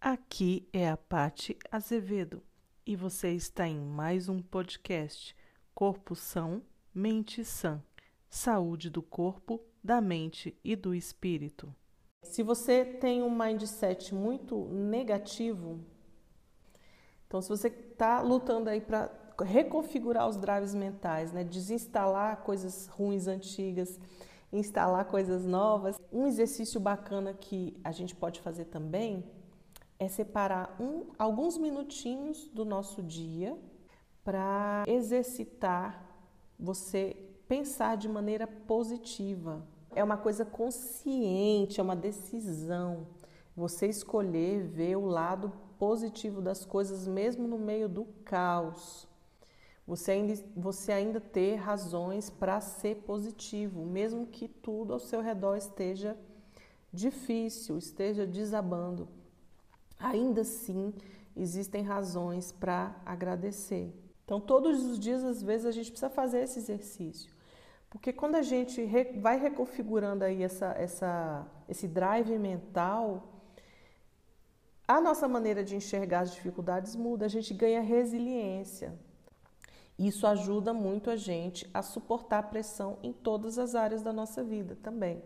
Aqui é a Pati Azevedo e você está em mais um podcast Corpo São, Mente Sã. Saúde do corpo, da mente e do espírito. Se você tem um mindset muito negativo, então se você está lutando aí para reconfigurar os drives mentais, né, desinstalar coisas ruins antigas, instalar coisas novas, um exercício bacana que a gente pode fazer também é separar um, alguns minutinhos do nosso dia para exercitar você pensar de maneira positiva. É uma coisa consciente, é uma decisão. Você escolher ver o lado positivo das coisas, mesmo no meio do caos. Você ainda, você ainda ter razões para ser positivo, mesmo que tudo ao seu redor esteja difícil, esteja desabando ainda assim existem razões para agradecer. Então, todos os dias, às vezes, a gente precisa fazer esse exercício. Porque quando a gente vai reconfigurando aí essa, essa, esse drive mental, a nossa maneira de enxergar as dificuldades muda, a gente ganha resiliência. Isso ajuda muito a gente a suportar a pressão em todas as áreas da nossa vida também.